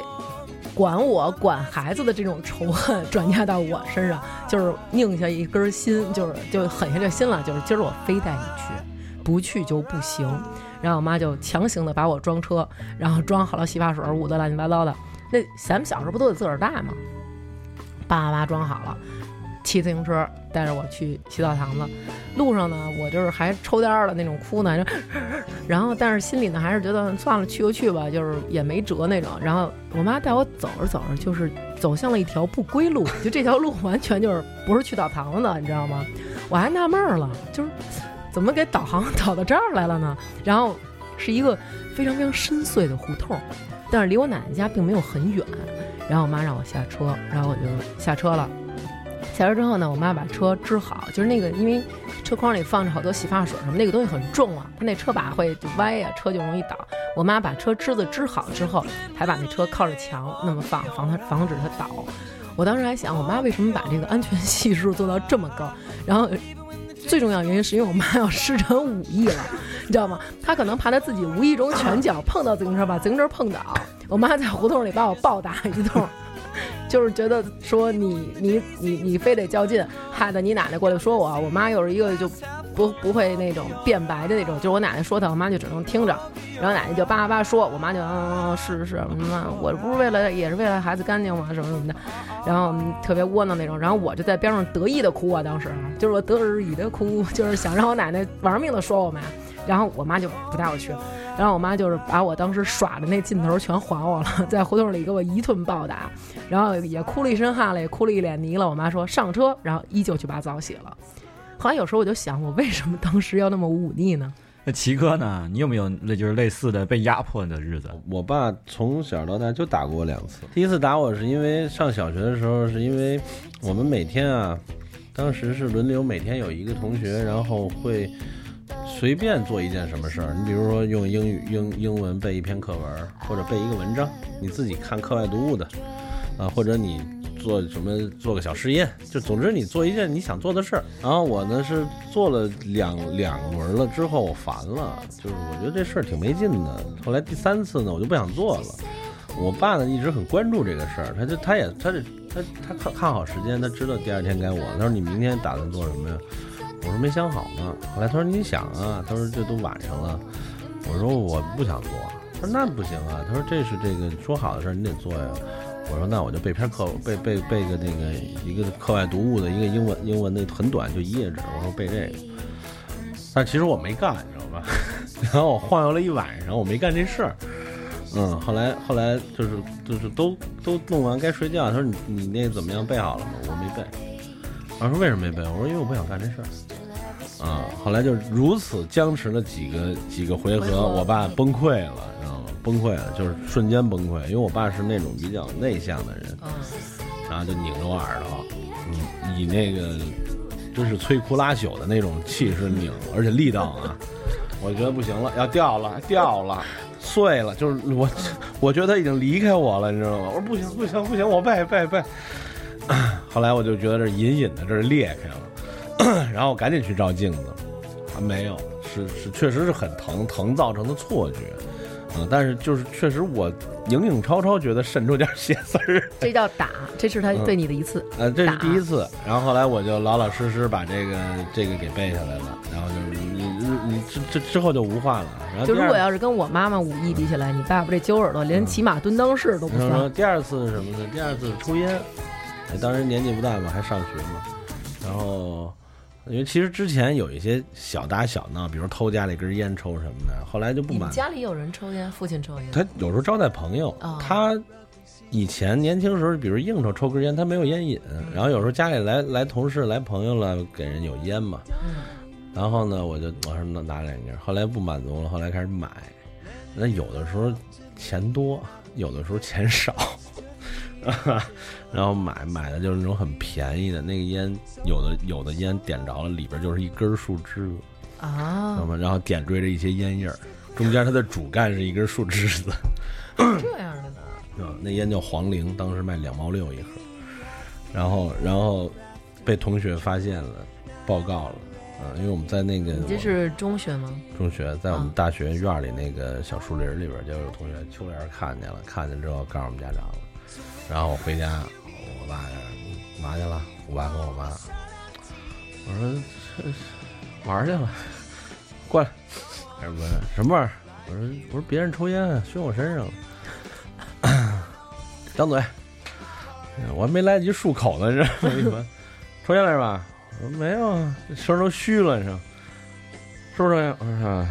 管我管孩子的这种仇恨转嫁到我身上，就是拧下一根心，就是就狠下这心了，就是今儿我非带你去，不去就不行。然后我妈就强行的把我装车，然后装好了洗发水，捂得乱七八糟的。那咱们小时候不都得自个儿带吗？叭叭叭装好了，骑自行车带着我去洗澡堂子。路上呢，我就是还抽颠儿的那种哭呢，然后但是心里呢还是觉得算了，去就去吧，就是也没辙那种。然后我妈带我走着走着，就是走向了一条不归路，就这条路完全就是不是去澡堂子的，你知道吗？我还纳闷了，就是怎么给导航导到这儿来了呢？然后是一个非常非常深邃的胡同，但是离我奶奶家并没有很远。然后我妈让我下车，然后我就下车了。下车之后呢，我妈把车支好，就是那个因为车筐里放着好多洗发水什么，那个东西很重啊，它那车把会就歪呀、车就容易倒。我妈把车支子支好之后，还把那车靠着墙那么放，防它防止它倒。我当时还想，我妈为什么把这个安全系数做到这么高？然后最重要原因是因为我妈要施展武艺了，你知道吗？她可能怕她自己无意中拳脚碰到自行车，把自行车碰倒。我妈在胡同里把我暴打一通。就是觉得说你你你你非得较劲，害得你奶奶过来说我，我妈又是一个就不不会那种辩白的那种，就是我奶奶说她，我妈就只能听着，然后奶奶就叭叭叭说，我妈就嗯嗯是是是，嗯，我不是为了也是为了孩子干净嘛，什么什么的，然后特别窝囊那种，然后我就在边上得意的哭啊，当时就是我得意的哭，就是想让我奶奶玩命的说我妈，然后我妈就不带我去。然后我妈就是把我当时耍的那劲头全还我了，在胡同里给我一顿暴打，然后也哭了一身汗了，也哭了一脸泥了。我妈说上车，然后依旧去把澡洗了。后来有时候我就想，我为什么当时要那么忤逆呢？那齐哥呢？你有没有那就是类似的被压迫的日子？我爸从小到大就打过我两次。第一次打我是因为上小学的时候，是因为我们每天啊，当时是轮流每天有一个同学，然后会随便做一件什么事儿。你比如说用英语英英文背一篇课文，或者背一个文章，你自己看课外读物的，啊，或者你做什么做个小实验，就总之你做一件你想做的事儿。然后我呢是做了两两轮了之后，我烦了，就是我觉得这事儿挺没劲的。后来第三次呢，我就不想做了。我爸呢一直很关注这个事儿，他就他也他这他他看看好时间，他知道第二天该我。他说你明天打算做什么呀？我说没想好呢。后来他说你想啊，他说这都晚上了。我说我不想做。他说那不行啊，他说这是这个说好的事儿，你得做呀。我说那我就背篇课，背背背个那个一个课外读物的一个英文英文那很短，就一页纸。我说背这个，但其实我没干，你知道吧？然后我晃悠了一晚上，我没干这事儿。嗯，后来后来就是就是都都弄完该睡觉。他说你你那怎么样背好了吗？我没背。我说为什么没背？我说因为我不想干这事儿。啊，后来就如此僵持了几个几个回合，我爸崩溃了？崩溃了，就是瞬间崩溃。因为我爸是那种比较内向的人，然后就拧着我耳朵，嗯，以那个真是摧枯拉朽的那种气势拧，而且力道啊，我觉得不行了，要掉了，掉了。碎了，就是我，我觉得他已经离开我了，你知道吗？我说不行不行不行，我背背背。后来我就觉得这隐隐的这是裂开了，然后我赶紧去照镜子，啊没有，是是确实是很疼，疼造成的错觉，嗯，但是就是确实我影影绰绰觉得渗出点血丝儿。这叫打，这是他对你的一次，呃，这是第一次。然后后来我就老老实实把这个这个给背下来了，然后就是你你这这之后就无话了。然后就如果要是跟我妈妈武艺比起来，你爸爸这揪耳朵连骑马蹲裆式都不算。第二次是什么呢？第二次抽烟，当时年纪不大嘛，还上学嘛。然后因为其实之前有一些小打小闹，比如偷家里根烟抽什么的，后来就不满。家里有人抽烟，父亲抽烟。他有时候招待朋友，他以前年轻时候，比如应酬抽根烟，他没有烟瘾。然后有时候家里来来同事来朋友了，给人有烟嘛。然后呢，我就我说那拿两根，后来不满足了，后来开始买。那有的时候钱多，有的时候钱少，然后买买的就是那种很便宜的那个烟，有的有的烟点着了，里边就是一根树枝子啊，知道吗？然后点缀着一些烟叶儿，中间它的主干是一根树枝子，这样的呢？啊，那烟叫黄陵，当时卖两毛六一盒，然后然后被同学发现了，报告了。啊，因为我们在那个，你这是中学吗？中学，在我们大学院里那个小树林里边，就有同学秋莲看见了，看见之后告诉我们家长了。然后我回家，我爸干嘛去了？我爸跟我妈，我说玩去了，过来，什么什么味儿？我说我说别人抽烟熏我身上了，张嘴，我还没来得及漱口呢，这 抽烟了是吧？我说没有啊，这声都虚了，你说是不是？我说，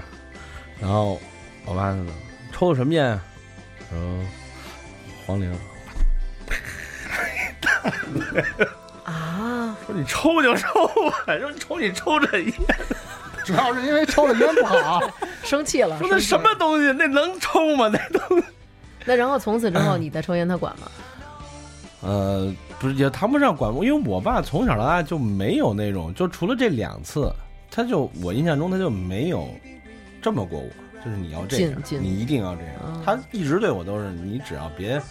然后我爸呢，抽的什么烟啊？说黄陵。啊！说你抽就抽吧，说你抽你抽这烟，主要是因为抽的烟不好，生气了。说那什么东西？那能抽吗？那东西？那然后从此之后，你再抽烟，他管吗？呃，不是也谈不上管，因为我爸从小到大就没有那种，就除了这两次，他就我印象中他就没有这么过我，就是你要这样，你一定要这样。他一直对我都是，你只要别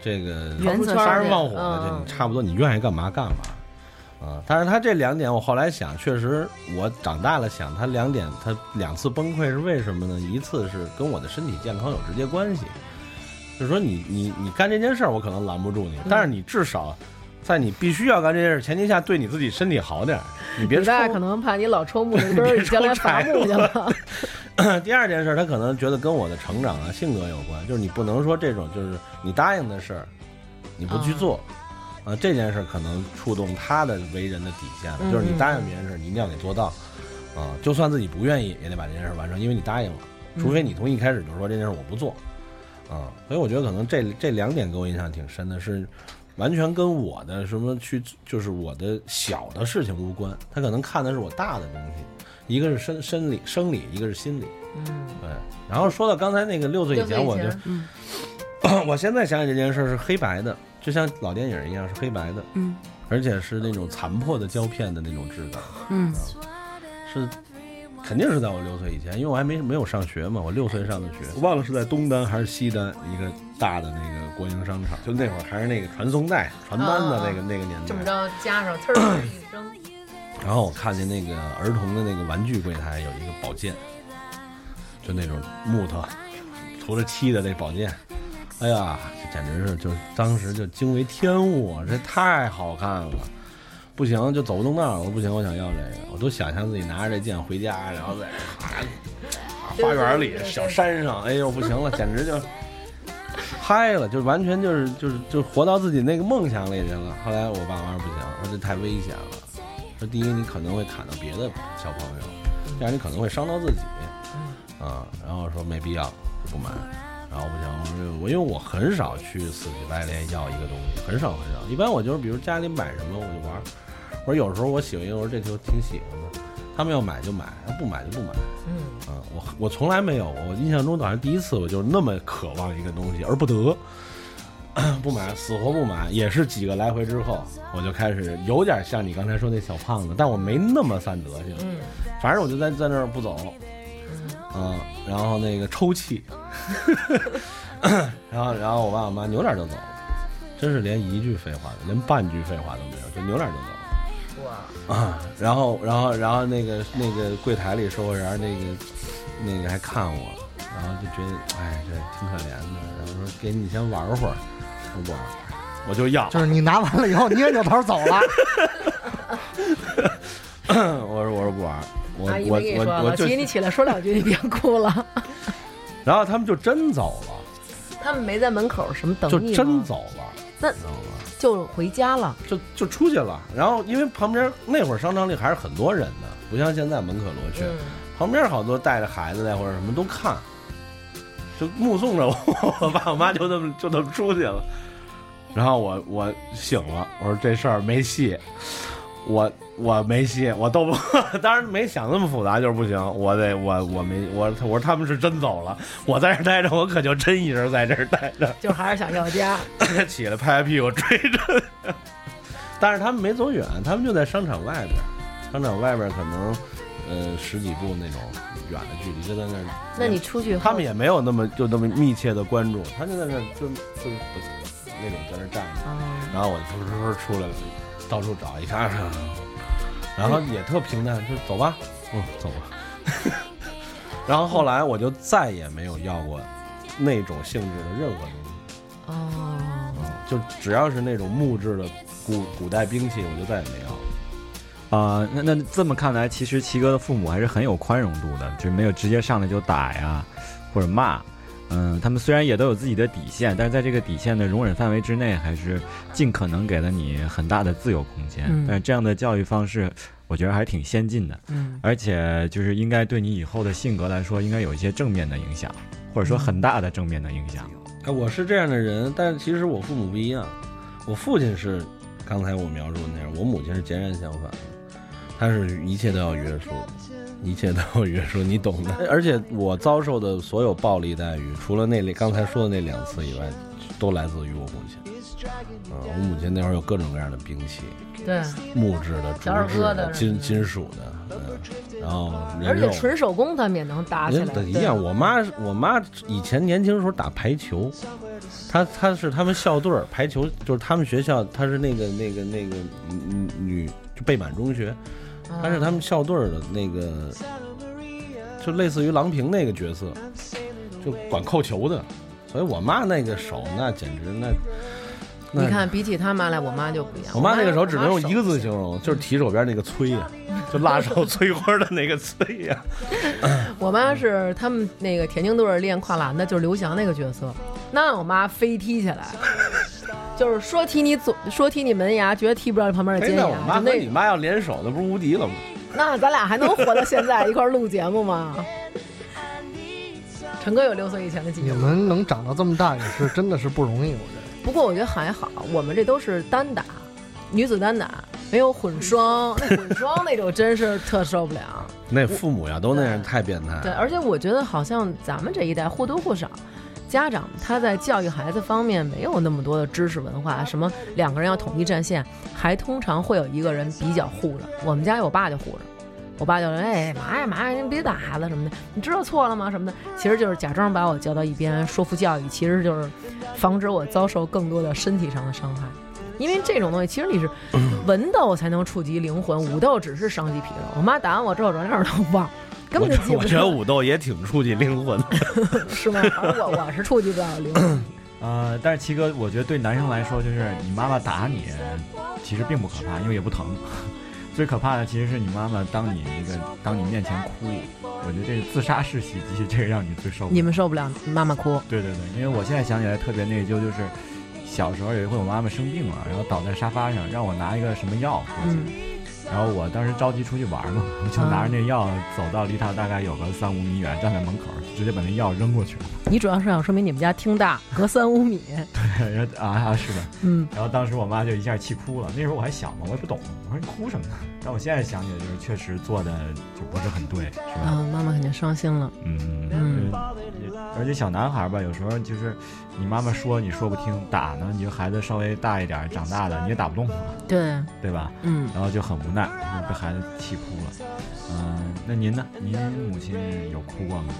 这个原则杀人放火的，就你差不多你愿意干嘛干嘛啊。但是他这两点，我后来想，确实我长大了想，他两点他两次崩溃是为什么呢？一次是跟我的身体健康有直接关系。就是说，你你你干这件事儿，我可能拦不住你，但是你至少在你必须要干这件事前提下，对你自己身体好点儿。你别抽，可能怕你老抽木根儿，将来伐木去了。第二件事，他可能觉得跟我的成长啊、性格有关，就是你不能说这种，就是你答应的事儿，你不去做啊，这件事可能触动他的为人的底线了。就是你答应别人事，你一定要给做到啊，就算自己不愿意，也得把这件事完成，因为你答应了。除非你从一开始就说这件事我不做。啊，所以我觉得可能这这两点给我印象挺深的，是完全跟我的什么去，就是我的小的事情无关。他可能看的是我大的东西，一个是生生理生理，一个是心理。嗯，对。然后说到刚才那个六岁以前，我就，我现在想起这件事是黑白的，就像老电影一样是黑白的，嗯，而且是那种残破的胶片的那种质感，嗯，是肯定是在我六岁以前，因为我还没没有上学嘛，我六岁上的学，我忘了是在东单还是西单一个大的那个国营商场，就那会儿还是那个传送带、传单的那个、那个年代。这么着加上呲儿一 声，然后我看见那个儿童的那个玩具柜台有一个宝剑，就那种木头涂着漆的那宝剑，哎呀，这简直是就当时就惊为天物啊，这太好看了。不行，就走不动道儿。我说不行，我想要这个。我都想象自己拿着这剑回家，然后在这花园里、小山上，哎呦不行了，简直就嗨了，就完全就是就是就活到自己那个梦想里去了。后来我爸妈说不行，说这太危险了。说第一你可能会砍到别的小朋友，第二你可能会伤到自己，啊，然后说没必要，就不买。然后不行，我说我因为我很少去死乞白赖要一个东西，很少很少。一般我就是比如家里买什么我就玩。我说有时候我喜欢一个，我说这球挺喜欢的。他们要买就买，要不买就不买。嗯啊，我我从来没有，我印象中好像第一次我就是那么渴望一个东西而不得，不买，死活不买。也是几个来回之后，我就开始有点像你刚才说那小胖子，但我没那么散德性。嗯反正我就在在那儿不走，嗯，嗯，然后那个抽泣，然后然后我爸我妈扭脸就走了，真是连一句废话，连半句废话都没有，就扭脸就走了。哇，啊，然后，然后，然后那个那个柜台里售货员那个那个还看我，然后就觉得哎，这挺可怜的，然后说给你先玩会儿，我不玩，我就要，就是你拿完了以后，你也扭头走了。我说我说不玩，我我没跟你说了，我我就琪，你起来说两句，你别哭了。然后他们就真走了，他们没在门口什么等就你就真走了，那？就回家了。就就出去了，然后因为旁边那会儿商场里还是很多人的，不像现在门可罗雀，嗯，旁边好多带着孩子的或者什么都看，就目送着我，我爸我妈就这么就这么出去了。然后我我醒了，我说这事儿没戏，我我没戏，我斗不，当然没想那么复杂，就是不行，我得我我没我我说他们是真走了，我在这儿待着，我可就真一人在这儿待着，就还是想要家。起来拍拍屁股追着。但是他们没走远，他们就在商场外边，商场外边可能呃十几步那种远的距离，就在那儿。那你出去，他们也没有那么就那么密切的关注，他就在那儿就就那种在那儿站着，嗯然后我就噗噗噗出来了，到处找，一看，啊然后也特平淡，就走吧，嗯，走吧。然后后来我就再也没有要过那种性质的任何东西。哦，就只要是那种木质的古古代兵器，我就再也没要了。啊、那那这么看来，其实齐哥的父母还是很有宽容度的，就没有直接上来就打呀，或者骂。嗯，他们虽然也都有自己的底线，但是在这个底线的容忍范围之内，还是尽可能给了你很大的自由空间。嗯但是这样的教育方式，我觉得还是挺先进的，嗯而且就是应该对你以后的性格来说，应该有一些正面的影响，或者说很大的正面的影响。哎，我是这样的人，但是其实我父母不一样。我父亲是刚才我描述的那样，我母亲是截然相反的。她是一切都要约束，一切都有约束，你懂的。而且我遭受的所有暴力待遇，除了那刚才说的那两次以外，都来自于我母亲。啊、我母亲那会儿有各种各样的兵器，对，木质的、竹制的金金属的，嗯，然后人而且纯手工他们也能打起来。一样，我妈我妈以前年轻的时候打排球，她她是他们校队儿排球，就是他们学校，她是那个那个那个女女就贝满中学，对，她是他们校队儿的那个，就类似于郎平那个角色，就管扣球的，所以我妈那个手那简直那。那你看，比起他妈来，我妈就不一样。我妈那个时候只能用一个字。形容，就是提手边那个催呀、就辣手摧花的那个催呀、我妈是他们那个田径队儿练跨栏的，就是刘翔那个角色。那我妈飞踢起来，就是说踢你左，说踢你门牙，绝对踢不着你旁边的哎，尖牙。那我妈就那和你妈要联手，那不是无敌了吗？那咱俩还能活到现在一块儿录节目吗？陈哥有六岁以前的记忆？你们能长到这么大也是真的是不容易，我觉得。不过我觉得还好，我们这都是单打，女子单打，没有混双。那混双那种真是特受不了。那父母呀都那样，太变态。对，而且我觉得好像咱们这一代或多或少，家长他在教育孩子方面没有那么多的知识文化，什么两个人要统一战线，还通常会有一个人比较护着。我们家有我爸就护着，我爸就说：“哎，妈呀妈呀，您别打孩子什么的，你知道错了吗？什么的，其实就是假装把我叫到一边，说服教育，其实就是防止我遭受更多的身体上的伤害。因为这种东西，其实你是 文斗才能触及灵魂，武斗只是伤及皮肉。我妈打完我之后，转眼都忘，根本就记我觉得，武斗也挺触及灵魂的。是吗？反正我我是触及不了灵魂。呃，但是齐哥，我觉得对男生来说，就是你妈妈打你，其实并不可怕，因为也不疼。最可怕的其实是你妈妈当你那个当你面前哭，我觉得这个自杀式袭击，这个让你最受不了。你们受不了妈妈哭，对对对，因为我现在想起来特别内疚，就是小时候有一回我妈妈生病了，然后倒在沙发上，让我拿一个什么药过去，嗯然后我当时着急出去玩嘛，我就拿着那药走到离他大概有个三五米远，站在门口，直接把那药扔过去了。你主要是想说明你们家厅大，隔三五米。然后啊啊是的，嗯，然后当时我妈就一下气哭了。那时候我还小嘛，我也不懂，我说你哭什么呢？但我现在想起来，就是确实做的就不是很对，是吧？啊，妈妈肯定伤心了。嗯嗯而且小男孩吧，有时候就是你妈妈说你说不听，打呢，你就孩子稍微大一点，长大了你也打不动了，对，对吧？嗯，然后就很无奈，就被孩子气哭了。嗯、那您呢？您母亲有哭过吗？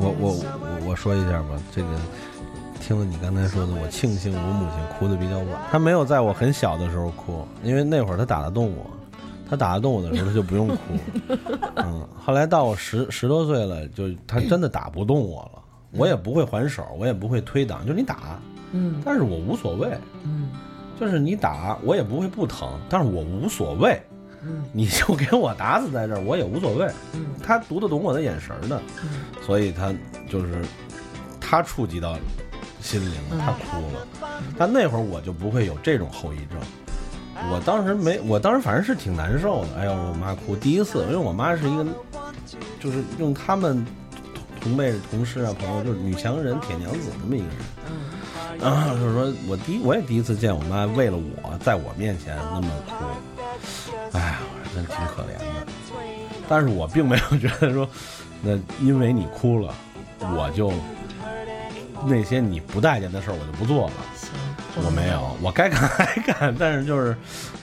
我我我我说一下吧，这个听了你刚才说的，我庆幸我母亲哭的比较晚，她没有在我很小的时候哭，因为那会儿她打得动我，她打得动我的时候他就不用哭。嗯，后来到我十十多岁了，就他真的打不动我了，我也不会还手，我也不会推挡，就是你打，嗯但是我无所谓，嗯就是你打我也不会不疼，但是我无所谓，嗯你就给我打死在这儿，我也无所谓。嗯他读得懂我的眼神儿的，嗯所以他就是他触及到心灵他哭了。但那会儿我就不会有这种后遗症。我当时没，我当时反正是挺难受的。哎呦，我妈哭，第一次，因为我妈是一个，就是用他们同同辈同事啊朋友，就是女强人、铁娘子那么一个人。嗯啊，就是说我第一我也第一次见我妈为了我在我面前那么哭，哎呀，真挺可怜的。但是我并没有觉得说，那因为你哭了，我就那些你不待见的事儿我就不做了。我没有，我该干 还干，但是就是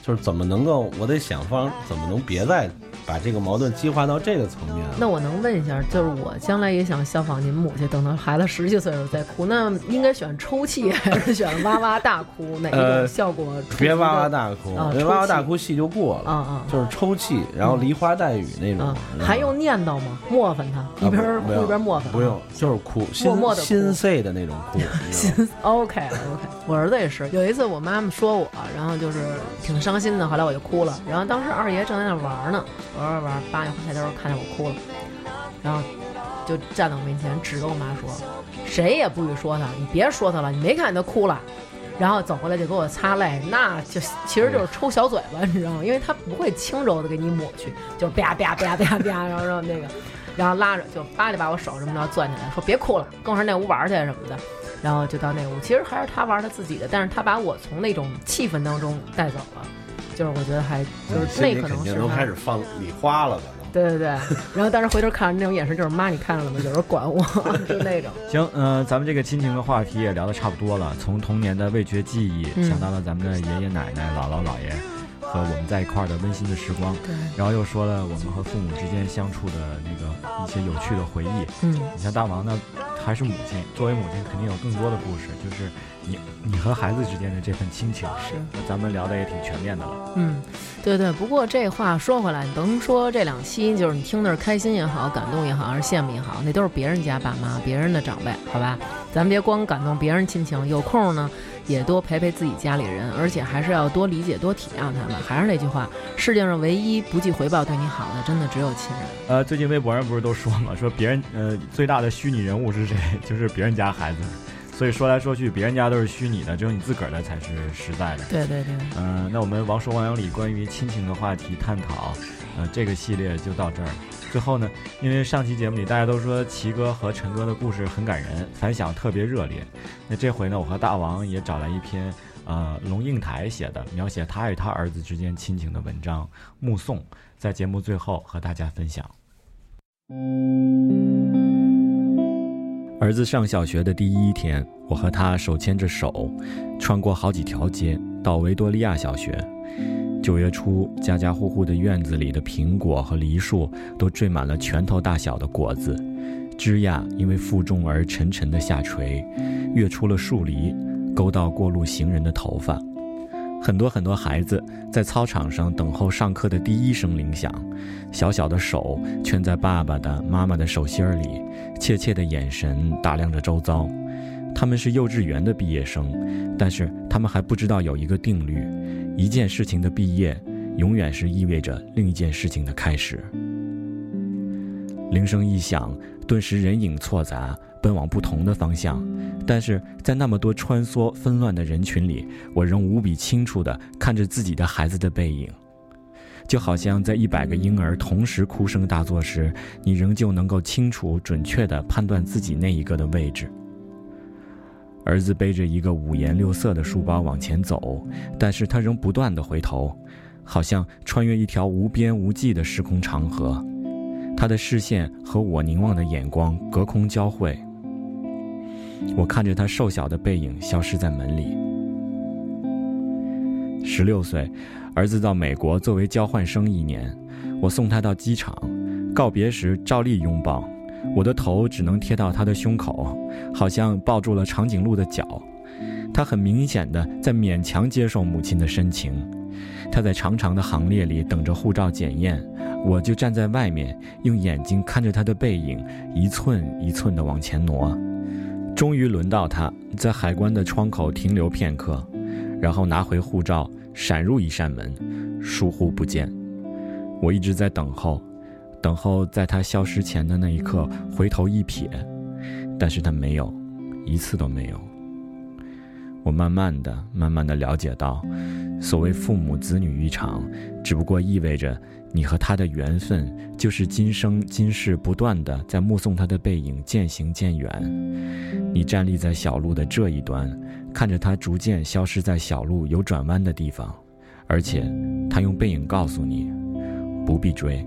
就是怎么能够，我得想方怎么能别再把这个矛盾激化到这个层面。那我能问一下，就是我将来也想效仿您母亲，等到孩子十几岁的时候再哭，那应该选抽泣还是选哇哇大哭？哪一种呃效果出别哇哇大哭，啊因为哇哇大哭戏就过了。啊啊就是抽泣，然后梨花带雨那种还用念叨吗？磨翻他，一边哭一边磨翻。不用，就是哭，心碎的那种哭。你知道吗 OK OK，我儿子也是，有一次我妈妈说我，然后就是挺伤心的，后来我就哭了。然后当时二爷正在那玩呢，玩玩玩，爸一抬头看见我哭了，然后就站在我面前指着我妈说：“谁也不许说他，你别说他了，你没看见他哭了。”然后走过来就给我擦泪，那就其实就是抽小嘴巴，你知道吗？因为他不会轻柔的给你抹去，就是啪啪啪啪啪，然后然后那个，然后拉着就叭就把我手这么着攥起来，说别哭了，跟我上那屋玩去什么的。然后就到那屋，其实还是他玩他自己的，但是他把我从那种气氛当中带走了，就是我觉得还就是那可能是都开始放礼花了吧？对对对，然后但是回头看那种眼神，就是妈，你看着了吗？有人管我，就那种。行，嗯、咱们这个亲情的话题也聊得差不多了，从童年的味觉记忆，嗯想到了咱们的爷爷奶奶、姥姥姥爷和我们在一块儿的温馨的时光，对，然后又说了我们和父母之间相处的那个一些有趣的回忆。嗯你像大王呢，还是母亲，作为母亲肯定有更多的故事，就是你你和孩子之间的这份亲情。是。那咱们聊的也挺全面的了。嗯，对对。不过这话说回来，你甭说这两期，就是你听的是开心也好，感动也好，还是羡慕也好，那都是别人家爸妈、别人的长辈，好吧？咱别光感动别人亲情，有空呢也多陪陪自己家里人，而且还是要多理解、多体谅他们。还是那句话，世界上唯一不计回报对你好的，真的只有亲人。呃，最近微博上不是都说嘛，说别人呃最大的虚拟人物是谁？就是别人家孩子。所以说来说去，别人家都是虚拟的，只有你自个儿的才是实在的。对对对，嗯、那我们王说王有理关于亲情的话题探讨，呃，这个系列就到这儿了。最后呢，因为上期节目里大家都说齐哥和陈哥的故事很感人，反响特别热烈。那这回呢，我和大王也找来一篇呃龙应台写的描写他与他儿子之间亲情的文章《目送》，在节目最后和大家分享。儿子上小学的第一天，我和他手牵着手，穿过好几条街，到维多利亚小学。九月初，家家户户的院子里的苹果和梨树都缀满了拳头大小的果子，枝桠因为负重而沉沉的下垂，跃出了树篱，勾到过路行人的头发。很多很多孩子在操场上等候上课的第一声铃响，小小的手圈在爸爸的、妈妈的手心里，怯怯的眼神打量着周遭。他们是幼稚园的毕业生，但是他们还不知道有一个定律：一件事情的毕业，永远是意味着另一件事情的开始。铃声一响，顿时人影错杂，奔往不同的方向。但是在那么多穿梭纷乱的人群里，我仍无比清楚地看着自己的孩子的背影，就好像在一百个婴儿同时哭声大作时，你仍旧能够清楚准确地判断自己那一个的位置。儿子背着一个五颜六色的书包往前走，但是他仍不断地回头，好像穿越一条无边无际的时空长河。他的视线和我凝望的眼光隔空交汇。我看着他瘦小的背影消失在门里。十六岁，儿子到美国作为交换生一年，我送他到机场，告别时照例拥抱，我的头只能贴到他的胸口，好像抱住了长颈鹿的脚。他很明显的在勉强接受母亲的深情。他在长长的行列里等着护照检验，我就站在外面，用眼睛看着他的背影一寸一寸的往前挪。终于轮到他在海关的窗口停留片刻，然后拿回护照，闪入一扇门，疏忽不见。我一直在等候，等候在他消失前的那一刻回头一瞥，但是他没有，一次都没有。我慢慢的、慢慢的了解到，所谓父母子女一场，只不过意味着。你和他的缘分，就是今生今世不断的在目送他的背影渐行渐远。你站立在小路的这一端，看着他逐渐消失在小路有转弯的地方，而且他用背影告诉你，不必追。